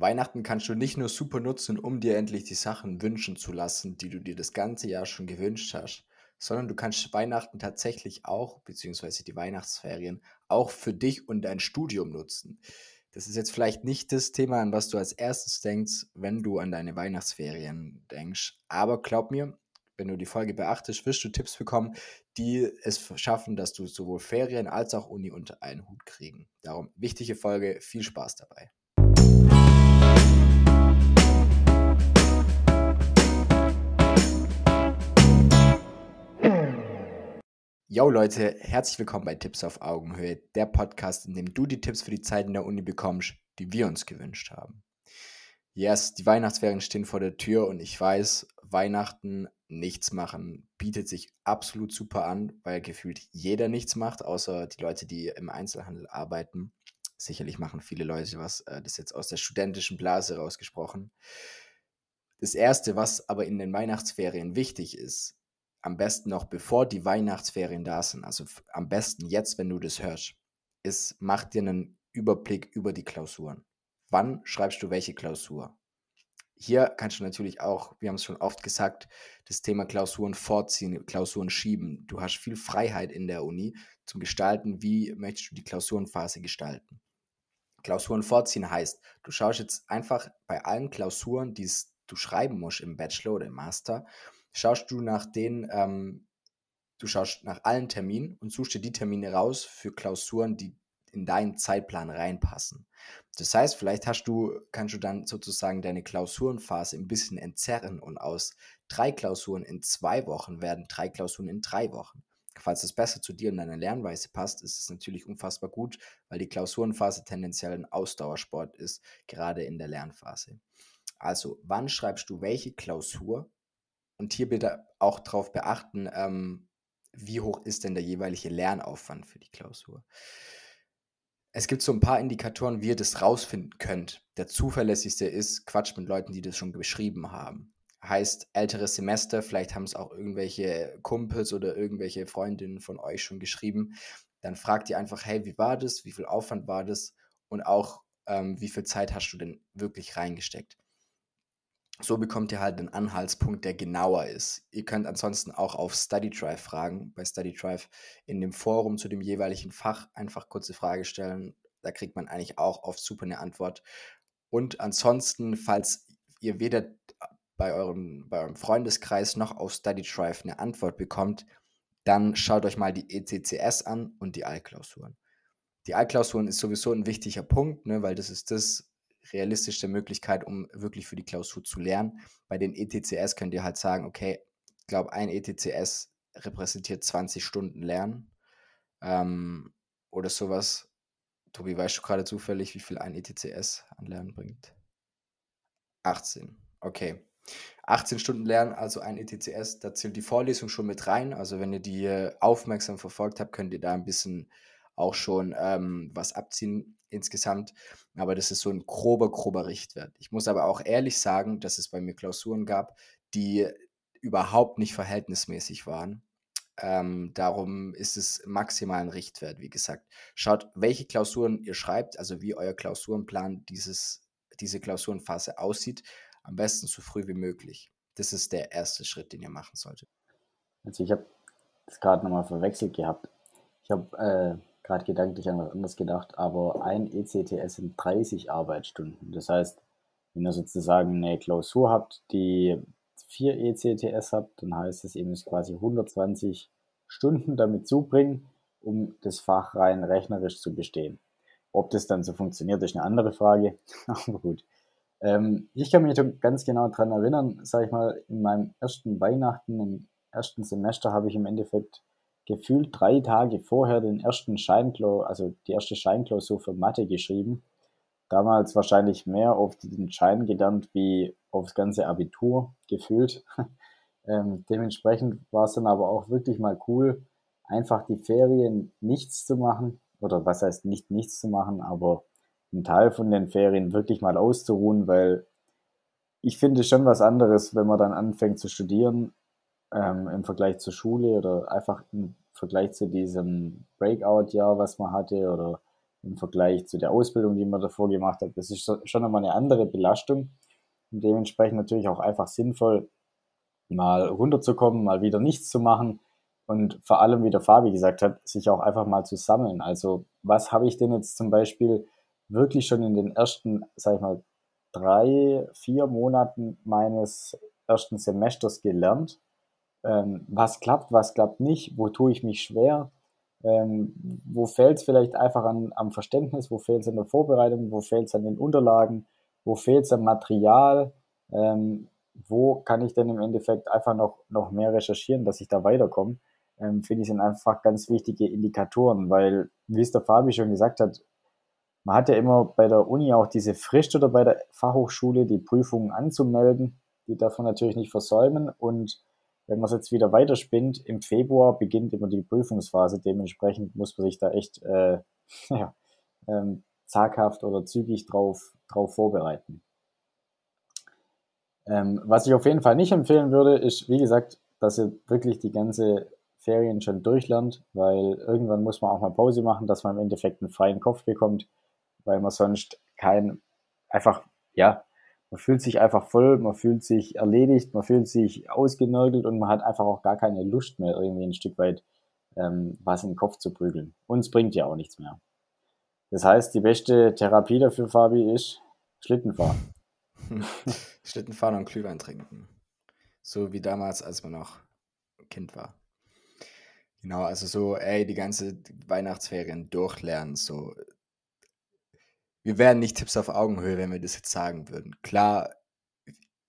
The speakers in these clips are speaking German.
Weihnachten kannst du nicht nur super nutzen, um dir endlich die Sachen wünschen zu lassen, die du dir das ganze Jahr schon gewünscht hast, sondern du kannst Weihnachten tatsächlich auch, beziehungsweise die Weihnachtsferien, auch für dich und dein Studium nutzen. Das ist jetzt vielleicht nicht das Thema, an was du als erstes denkst, wenn du an deine Weihnachtsferien denkst. Aber glaub mir, wenn du die Folge beachtest, wirst du Tipps bekommen, die es schaffen, dass du sowohl Ferien als auch Uni unter einen Hut kriegen. Darum wichtige Folge, viel Spaß dabei. Yo Leute, herzlich willkommen bei Tipps auf Augenhöhe, der Podcast, in dem du die Tipps für die Zeit in der Uni bekommst, die wir uns gewünscht haben. Yes, die Weihnachtsferien stehen vor der Tür und ich weiß, Weihnachten nichts machen bietet sich absolut super an, weil gefühlt jeder nichts macht, außer die Leute, die im Einzelhandel arbeiten. Sicherlich machen viele Leute was, äh, das ist jetzt aus der studentischen Blase rausgesprochen. Das Erste, was aber in den Weihnachtsferien wichtig ist, am besten noch bevor die Weihnachtsferien da sind, also am besten jetzt, wenn du das hörst, ist, mach dir einen Überblick über die Klausuren. Wann schreibst du welche Klausur? Hier kannst du natürlich auch, wir haben es schon oft gesagt, das Thema Klausuren vorziehen, Klausuren schieben. Du hast viel Freiheit in der Uni zum Gestalten, wie möchtest du die Klausurenphase gestalten. Klausuren vorziehen heißt, du schaust jetzt einfach bei allen Klausuren, die du schreiben musst im Bachelor oder im Master, schaust du nach den, ähm, du schaust nach allen Terminen und suchst dir die Termine raus für Klausuren, die in deinen Zeitplan reinpassen. Das heißt, vielleicht hast du, kannst du dann sozusagen deine Klausurenphase ein bisschen entzerren und aus drei Klausuren in zwei Wochen werden drei Klausuren in drei Wochen. Falls das besser zu dir und deiner Lernweise passt, ist es natürlich unfassbar gut, weil die Klausurenphase tendenziell ein Ausdauersport ist, gerade in der Lernphase. Also, wann schreibst du welche Klausur und hier bitte auch darauf beachten, ähm, wie hoch ist denn der jeweilige Lernaufwand für die Klausur. Es gibt so ein paar Indikatoren, wie ihr das rausfinden könnt. Der zuverlässigste ist Quatsch mit Leuten, die das schon beschrieben haben. Heißt, älteres Semester, vielleicht haben es auch irgendwelche Kumpels oder irgendwelche Freundinnen von euch schon geschrieben. Dann fragt ihr einfach, hey, wie war das? Wie viel Aufwand war das? Und auch, ähm, wie viel Zeit hast du denn wirklich reingesteckt? So bekommt ihr halt einen Anhaltspunkt, der genauer ist. Ihr könnt ansonsten auch auf StudyDrive fragen. Bei StudyDrive in dem Forum zu dem jeweiligen Fach einfach kurze Frage stellen. Da kriegt man eigentlich auch oft super eine Antwort. Und ansonsten, falls ihr weder bei eurem, bei eurem Freundeskreis noch auf StudyDrive eine Antwort bekommt, dann schaut euch mal die ECCS an und die Altklausuren. Die Altklausuren ist sowieso ein wichtiger Punkt, ne, weil das ist das, realistischste Möglichkeit, um wirklich für die Klausur zu lernen. Bei den ETCS könnt ihr halt sagen, okay, ich glaube, ein ETCS repräsentiert 20 Stunden Lernen ähm, oder sowas. Tobi, weißt du gerade zufällig, wie viel ein ETCS an Lernen bringt? 18. Okay. 18 Stunden Lernen, also ein ETCS, da zählt die Vorlesung schon mit rein. Also wenn ihr die äh, aufmerksam verfolgt habt, könnt ihr da ein bisschen auch schon ähm, was abziehen insgesamt. Aber das ist so ein grober, grober Richtwert. Ich muss aber auch ehrlich sagen, dass es bei mir Klausuren gab, die überhaupt nicht verhältnismäßig waren. Ähm, darum ist es maximal ein Richtwert, wie gesagt. Schaut, welche Klausuren ihr schreibt, also wie euer Klausurenplan dieses, diese Klausurenphase aussieht. Am besten so früh wie möglich. Das ist der erste Schritt, den ihr machen solltet. Also ich habe das gerade nochmal verwechselt gehabt. Ich habe äh, gerade gedanklich an was anderes gedacht, aber ein ECTS sind 30 Arbeitsstunden. Das heißt, wenn ihr sozusagen eine Klausur habt, die vier ECTS habt, dann heißt es, ihr müsst quasi 120 Stunden damit zubringen, um das Fach rein rechnerisch zu bestehen. Ob das dann so funktioniert, ist eine andere Frage, aber gut. Ähm, ich kann mich ganz genau daran erinnern, sage ich mal, in meinem ersten Weihnachten, im ersten Semester habe ich im Endeffekt gefühlt drei Tage vorher den ersten Scheinklau, also die erste Scheinklausur für Mathe geschrieben. Damals wahrscheinlich mehr auf den Schein gelernt wie aufs ganze Abitur gefühlt. ähm, dementsprechend war es dann aber auch wirklich mal cool, einfach die Ferien nichts zu machen. Oder was heißt nicht nichts zu machen, aber einen Teil von den Ferien wirklich mal auszuruhen, weil ich finde schon was anderes, wenn man dann anfängt zu studieren ähm, im Vergleich zur Schule oder einfach im Vergleich zu diesem Breakout-Jahr, was man hatte oder im Vergleich zu der Ausbildung, die man davor gemacht hat. Das ist schon nochmal eine andere Belastung und dementsprechend natürlich auch einfach sinnvoll, mal runterzukommen, mal wieder nichts zu machen und vor allem, wie der Fabi gesagt hat, sich auch einfach mal zu sammeln. Also was habe ich denn jetzt zum Beispiel wirklich schon in den ersten, sag ich mal, drei, vier Monaten meines ersten Semesters gelernt? Ähm, was klappt, was klappt nicht? Wo tue ich mich schwer? Ähm, wo fehlt es vielleicht einfach an, am Verständnis? Wo fehlt es an der Vorbereitung? Wo fehlt es an den Unterlagen? Wo fehlt es am Material? Ähm, wo kann ich denn im Endeffekt einfach noch, noch mehr recherchieren, dass ich da weiterkomme? Ähm, finde ich sind einfach ganz wichtige Indikatoren, weil, wie es der Fabi schon gesagt hat, man hat ja immer bei der Uni auch diese Frist oder bei der Fachhochschule die Prüfungen anzumelden. Die darf man natürlich nicht versäumen und wenn man es jetzt wieder weiterspinnt, im Februar beginnt immer die Prüfungsphase. Dementsprechend muss man sich da echt äh, ja, ähm, zaghaft oder zügig drauf, drauf vorbereiten. Ähm, was ich auf jeden Fall nicht empfehlen würde, ist, wie gesagt, dass ihr wirklich die ganze Ferien schon durchlernt, weil irgendwann muss man auch mal Pause machen, dass man im Endeffekt einen freien Kopf bekommt, weil man sonst kein, einfach, ja, man fühlt sich einfach voll, man fühlt sich erledigt, man fühlt sich ausgenörgelt und man hat einfach auch gar keine Lust mehr, irgendwie ein Stück weit ähm, was in den Kopf zu prügeln. Und es bringt ja auch nichts mehr. Das heißt, die beste Therapie dafür, Fabi, ist Schlittenfahren. Schlittenfahren und Glühwein trinken. So wie damals, als man noch Kind war. Genau, also so, ey, die ganze Weihnachtsferien durchlernen, so wir wären nicht Tipps auf Augenhöhe, wenn wir das jetzt sagen würden. Klar,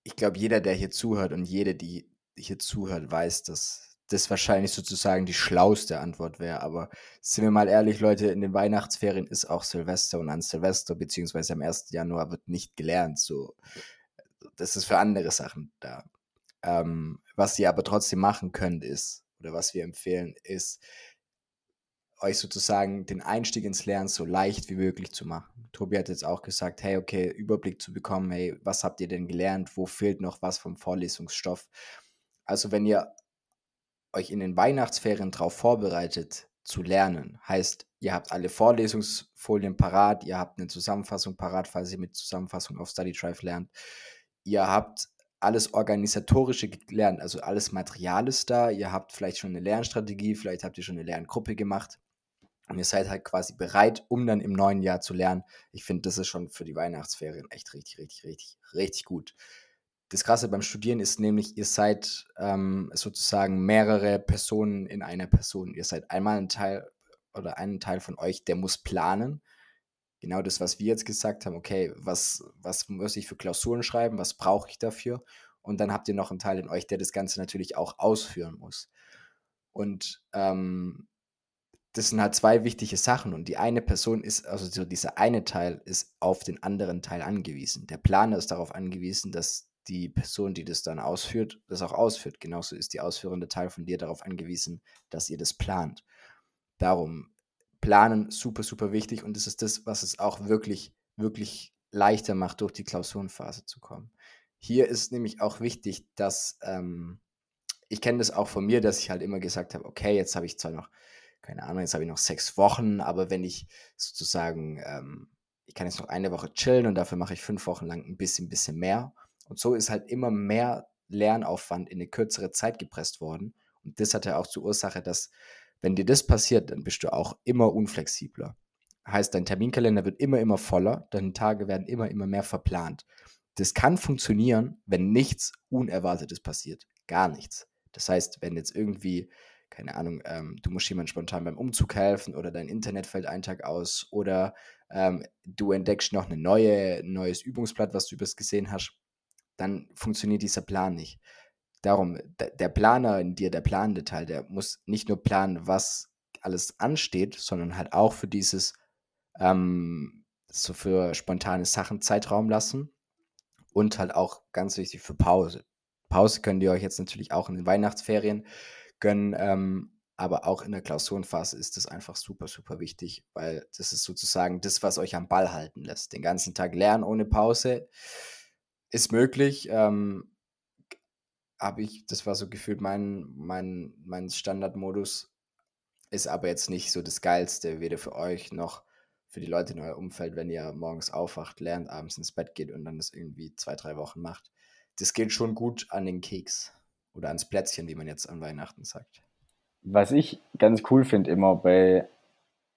ich glaube, jeder, der hier zuhört und jede, die hier zuhört, weiß, dass das wahrscheinlich sozusagen die schlauste Antwort wäre. Aber sind wir mal ehrlich, Leute, in den Weihnachtsferien ist auch Silvester und an Silvester beziehungsweise am 1. Januar wird nicht gelernt. So, das ist für andere Sachen da. Ähm, was ihr aber trotzdem machen könnt, ist, oder was wir empfehlen, ist, euch sozusagen den Einstieg ins Lernen so leicht wie möglich zu machen. Tobi hat jetzt auch gesagt, hey, okay, Überblick zu bekommen, hey, was habt ihr denn gelernt, wo fehlt noch was vom Vorlesungsstoff. Also wenn ihr euch in den Weihnachtsferien darauf vorbereitet zu lernen, heißt, ihr habt alle Vorlesungsfolien parat, ihr habt eine Zusammenfassung parat, falls ihr mit Zusammenfassung auf Study Drive lernt, ihr habt alles Organisatorische gelernt, also alles Material ist da, ihr habt vielleicht schon eine Lernstrategie, vielleicht habt ihr schon eine Lerngruppe gemacht und ihr seid halt quasi bereit, um dann im neuen Jahr zu lernen. Ich finde, das ist schon für die Weihnachtsferien echt richtig, richtig, richtig, richtig gut. Das Krasse beim Studieren ist nämlich, ihr seid ähm, sozusagen mehrere Personen in einer Person. Ihr seid einmal ein Teil oder ein Teil von euch, der muss planen. Genau das, was wir jetzt gesagt haben. Okay, was, was muss ich für Klausuren schreiben? Was brauche ich dafür? Und dann habt ihr noch einen Teil in euch, der das Ganze natürlich auch ausführen muss. Und ähm, das sind halt zwei wichtige Sachen und die eine Person ist, also so dieser eine Teil ist auf den anderen Teil angewiesen. Der Planer ist darauf angewiesen, dass die Person, die das dann ausführt, das auch ausführt. Genauso ist die ausführende Teil von dir darauf angewiesen, dass ihr das plant. Darum, planen super, super wichtig und das ist das, was es auch wirklich, wirklich leichter macht, durch die Klausurenphase zu kommen. Hier ist nämlich auch wichtig, dass ähm, ich kenne das auch von mir, dass ich halt immer gesagt habe, okay, jetzt habe ich zwar noch keine Ahnung, jetzt habe ich noch sechs Wochen, aber wenn ich sozusagen, ähm, ich kann jetzt noch eine Woche chillen und dafür mache ich fünf Wochen lang ein bisschen, bisschen mehr. Und so ist halt immer mehr Lernaufwand in eine kürzere Zeit gepresst worden. Und das hat ja auch zur Ursache, dass, wenn dir das passiert, dann bist du auch immer unflexibler. Heißt, dein Terminkalender wird immer, immer voller, deine Tage werden immer, immer mehr verplant. Das kann funktionieren, wenn nichts Unerwartetes passiert. Gar nichts. Das heißt, wenn jetzt irgendwie keine Ahnung, ähm, du musst jemand spontan beim Umzug helfen oder dein Internet fällt einen Tag aus oder ähm, du entdeckst noch ein neue, neues Übungsblatt, was du übers gesehen hast, dann funktioniert dieser Plan nicht. Darum, der Planer in dir, der planende Teil, der muss nicht nur planen, was alles ansteht, sondern halt auch für dieses, ähm, so für spontane Sachen Zeitraum lassen und halt auch ganz wichtig für Pause. Pause könnt ihr euch jetzt natürlich auch in den Weihnachtsferien gönnen. Ähm, aber auch in der Klausurenphase ist das einfach super, super wichtig, weil das ist sozusagen das, was euch am Ball halten lässt. Den ganzen Tag lernen ohne Pause ist möglich. Ähm, habe ich, das war so gefühlt mein, mein, mein Standardmodus, ist aber jetzt nicht so das Geilste, weder für euch noch für die Leute in eurem Umfeld, wenn ihr morgens aufwacht, lernt, abends ins Bett geht und dann das irgendwie zwei, drei Wochen macht. Das geht schon gut an den Keks oder ans Plätzchen, wie man jetzt an Weihnachten sagt. Was ich ganz cool finde immer bei,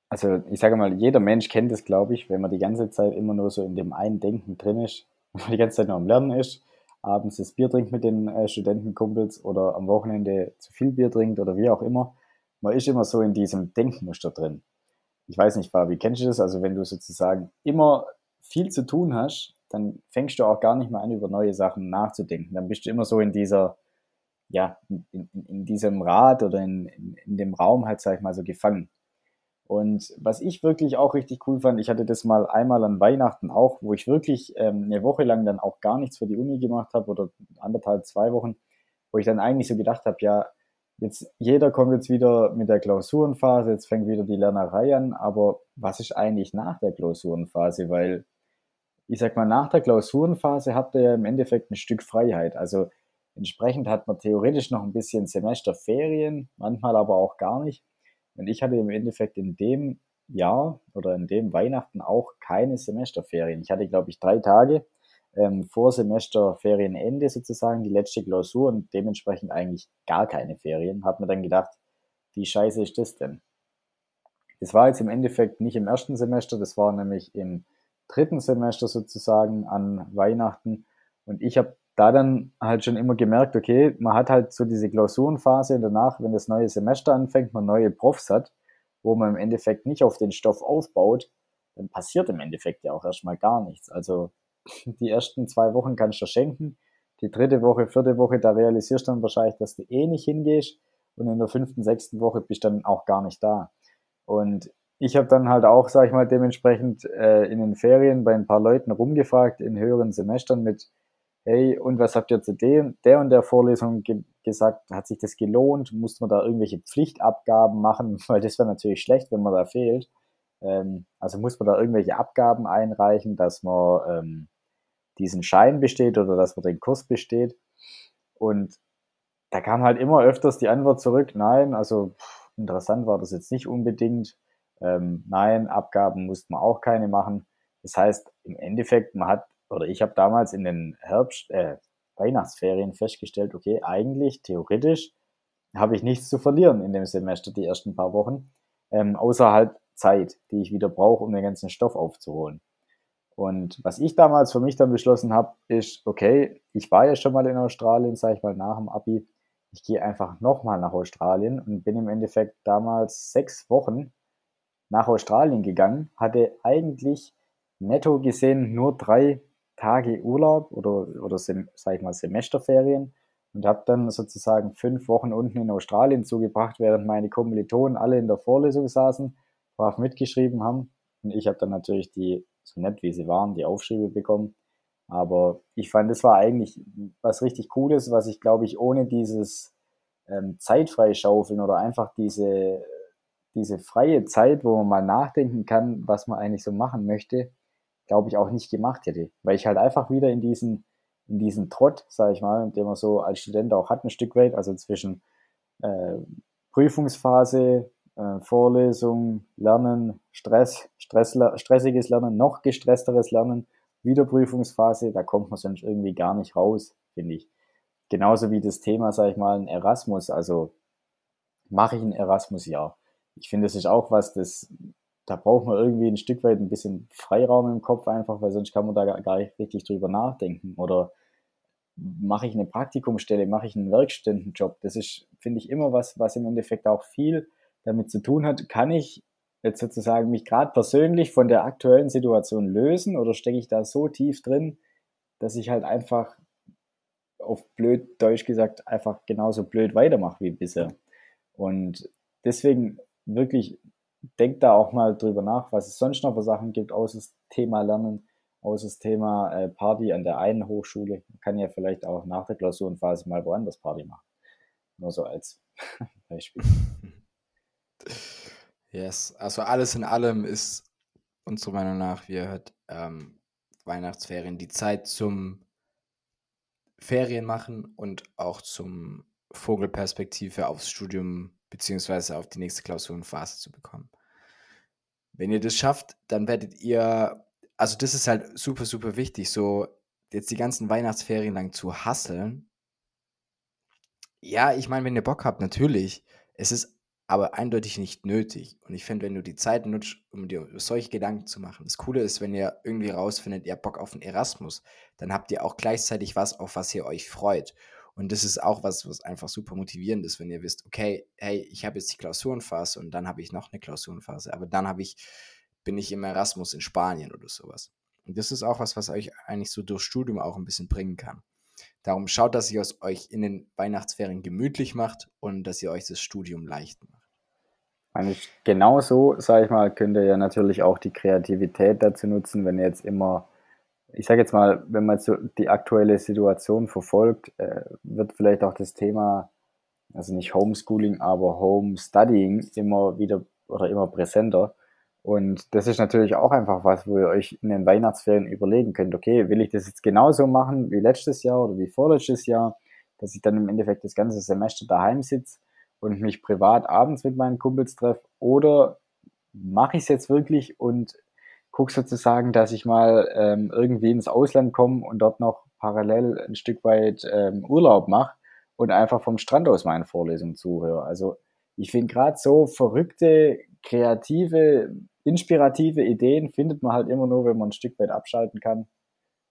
also ich sage mal, jeder Mensch kennt es, glaube ich, wenn man die ganze Zeit immer nur so in dem einen Denken drin ist, wenn man die ganze Zeit nur am Lernen ist, abends das Bier trinkt mit den äh, Studentenkumpels oder am Wochenende zu viel Bier trinkt oder wie auch immer. Man ist immer so in diesem Denkmuster drin ich weiß nicht, Fabi, kennst du das? Also wenn du sozusagen immer viel zu tun hast, dann fängst du auch gar nicht mehr an, über neue Sachen nachzudenken. Dann bist du immer so in dieser, ja, in, in, in diesem Rad oder in, in, dem Raum halt, sag ich mal, so gefangen. Und was ich wirklich auch richtig cool fand, ich hatte das mal einmal an Weihnachten auch, wo ich wirklich ähm, eine Woche lang dann auch gar nichts für die Uni gemacht habe oder anderthalb, zwei Wochen, wo ich dann eigentlich so gedacht habe, ja, jetzt jeder kommt jetzt wieder mit der Klausurenphase, jetzt fängt wieder die Lernerei an, aber was ist eigentlich nach der Klausurenphase? Weil ich sag mal, nach der Klausurenphase habt ihr ja im Endeffekt ein Stück Freiheit. Also entsprechend hat man theoretisch noch ein bisschen Semesterferien, manchmal aber auch gar nicht. Und ich hatte im Endeffekt in dem Jahr oder in dem Weihnachten auch keine Semesterferien. Ich hatte, glaube ich, drei Tage ähm, vor Semesterferienende sozusagen die letzte Klausur und dementsprechend eigentlich gar keine Ferien. Hab mir dann gedacht, wie scheiße ist das denn? Das war jetzt im Endeffekt nicht im ersten Semester, das war nämlich im dritten Semester sozusagen an Weihnachten. Und ich habe da dann halt schon immer gemerkt, okay, man hat halt so diese Klausurenphase und danach, wenn das neue Semester anfängt, man neue Profs hat, wo man im Endeffekt nicht auf den Stoff aufbaut, dann passiert im Endeffekt ja auch erstmal gar nichts. Also die ersten zwei Wochen kannst du schenken. Die dritte Woche, vierte Woche, da realisierst du dann wahrscheinlich, dass du eh nicht hingehst. Und in der fünften, sechsten Woche bist du dann auch gar nicht da. Und ich habe dann halt auch, sag ich mal, dementsprechend äh, in den Ferien bei ein paar Leuten rumgefragt in höheren Semestern mit, hey, und was habt ihr zu dem, der und der Vorlesung ge gesagt? Hat sich das gelohnt? Muss man da irgendwelche Pflichtabgaben machen? Weil das wäre natürlich schlecht, wenn man da fehlt. Ähm, also muss man da irgendwelche Abgaben einreichen, dass man ähm, diesen Schein besteht oder dass man den Kurs besteht. Und da kam halt immer öfters die Antwort zurück, nein, also pff, interessant war das jetzt nicht unbedingt. Ähm, nein, Abgaben musste man auch keine machen. Das heißt, im Endeffekt, man hat, oder ich habe damals in den Herbst, äh, Weihnachtsferien festgestellt, okay, eigentlich, theoretisch, habe ich nichts zu verlieren in dem Semester, die ersten paar Wochen, ähm, außer halt Zeit, die ich wieder brauche, um den ganzen Stoff aufzuholen. Und was ich damals für mich dann beschlossen habe, ist, okay, ich war ja schon mal in Australien, sage ich mal, nach dem Abi. Ich gehe einfach nochmal nach Australien und bin im Endeffekt damals sechs Wochen nach Australien gegangen, hatte eigentlich netto gesehen nur drei Tage Urlaub oder, oder sag ich mal, Semesterferien und habe dann sozusagen fünf Wochen unten in Australien zugebracht, während meine Kommilitonen alle in der Vorlesung saßen, brav mitgeschrieben haben. Und ich habe dann natürlich die so nett wie sie waren, die Aufschriebe bekommen. Aber ich fand, das war eigentlich was richtig Cooles, was ich glaube ich ohne dieses ähm, Zeitfreischaufeln oder einfach diese, diese freie Zeit, wo man mal nachdenken kann, was man eigentlich so machen möchte, glaube ich auch nicht gemacht hätte. Weil ich halt einfach wieder in diesen, in diesen Trott, sage ich mal, den man so als Student auch hat, ein Stück weit, also zwischen äh, Prüfungsphase, äh, Vorlesung, Lernen, Stress, Stress, stressiges Lernen, noch gestressteres Lernen, Wiederprüfungsphase, da kommt man sonst irgendwie gar nicht raus, finde ich. Genauso wie das Thema, sage ich mal, ein Erasmus, also mache ich ein Erasmus-Jahr. Ich finde, das ist auch was, das, da braucht man irgendwie ein Stück weit ein bisschen Freiraum im Kopf einfach, weil sonst kann man da gar nicht richtig drüber nachdenken. Oder mache ich eine Praktikumsstelle, mache ich einen Werkstättenjob. Das ist, finde ich, immer was, was im Endeffekt auch viel damit zu tun hat, kann ich jetzt sozusagen mich gerade persönlich von der aktuellen Situation lösen oder stecke ich da so tief drin, dass ich halt einfach auf blöd Deutsch gesagt einfach genauso blöd weitermache wie bisher. Und deswegen wirklich denkt da auch mal drüber nach, was es sonst noch für Sachen gibt, außer das Thema Lernen, außer das Thema äh, Party an der einen Hochschule. Man kann ja vielleicht auch nach der Klausurenphase mal woanders Party machen. Nur so als Beispiel. Yes, also alles in allem ist unserer Meinung nach, wie ihr hört, ähm, Weihnachtsferien die Zeit zum Ferien machen und auch zum Vogelperspektive aufs Studium beziehungsweise auf die nächste Klausurenphase zu bekommen. Wenn ihr das schafft, dann werdet ihr, also das ist halt super, super wichtig, so jetzt die ganzen Weihnachtsferien lang zu hasseln. Ja, ich meine, wenn ihr Bock habt, natürlich. Es ist aber eindeutig nicht nötig. Und ich finde, wenn du die Zeit nutzt, um dir solche Gedanken zu machen, das Coole ist, wenn ihr irgendwie rausfindet, ihr habt Bock auf einen Erasmus, dann habt ihr auch gleichzeitig was, auf was ihr euch freut. Und das ist auch was, was einfach super motivierend ist, wenn ihr wisst, okay, hey, ich habe jetzt die Klausurenphase und dann habe ich noch eine Klausurenphase, aber dann habe ich, bin ich im Erasmus in Spanien oder sowas. Und das ist auch was, was euch eigentlich so durch Studium auch ein bisschen bringen kann. Darum schaut, dass ihr es euch in den Weihnachtsferien gemütlich macht und dass ihr euch das Studium leicht macht. Eigentlich genauso, sage ich mal, könnt ihr ja natürlich auch die Kreativität dazu nutzen, wenn ihr jetzt immer, ich sage jetzt mal, wenn man so die aktuelle Situation verfolgt, äh, wird vielleicht auch das Thema, also nicht Homeschooling, aber Homestudying immer wieder oder immer präsenter. Und das ist natürlich auch einfach was, wo ihr euch in den Weihnachtsferien überlegen könnt, okay, will ich das jetzt genauso machen wie letztes Jahr oder wie vorletztes Jahr, dass ich dann im Endeffekt das ganze Semester daheim sitze und mich privat abends mit meinen Kumpels treffe oder mache ich es jetzt wirklich und gucke sozusagen, dass ich mal ähm, irgendwie ins Ausland komme und dort noch parallel ein Stück weit ähm, Urlaub mache und einfach vom Strand aus meinen Vorlesungen zuhöre. Also ich finde gerade so verrückte, kreative inspirative Ideen findet man halt immer nur, wenn man ein Stück weit abschalten kann.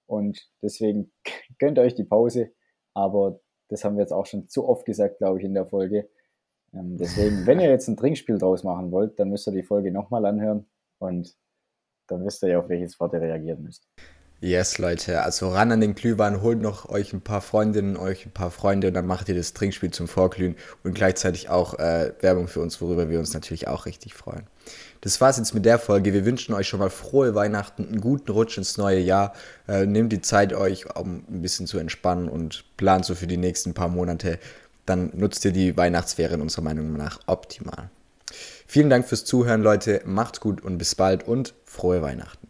Und deswegen gönnt euch die Pause. Aber das haben wir jetzt auch schon zu oft gesagt, glaube ich, in der Folge. Ähm, deswegen, wenn ihr jetzt ein Trinkspiel draus machen wollt, dann müsst ihr die Folge nochmal anhören und dann wisst ihr ja, auf welches Wort ihr reagieren müsst. Yes, Leute, also ran an den Glühwein, holt noch euch ein paar Freundinnen, euch ein paar Freunde und dann macht ihr das Trinkspiel zum Vorglühen und gleichzeitig auch äh, Werbung für uns, worüber wir uns natürlich auch richtig freuen. Das war's jetzt mit der Folge. Wir wünschen euch schon mal frohe Weihnachten, einen guten Rutsch ins neue Jahr. Äh, nehmt die Zeit euch, um ein bisschen zu entspannen und plant so für die nächsten paar Monate. Dann nutzt ihr die Weihnachtsferien unserer Meinung nach optimal. Vielen Dank fürs Zuhören, Leute. Macht's gut und bis bald und frohe Weihnachten.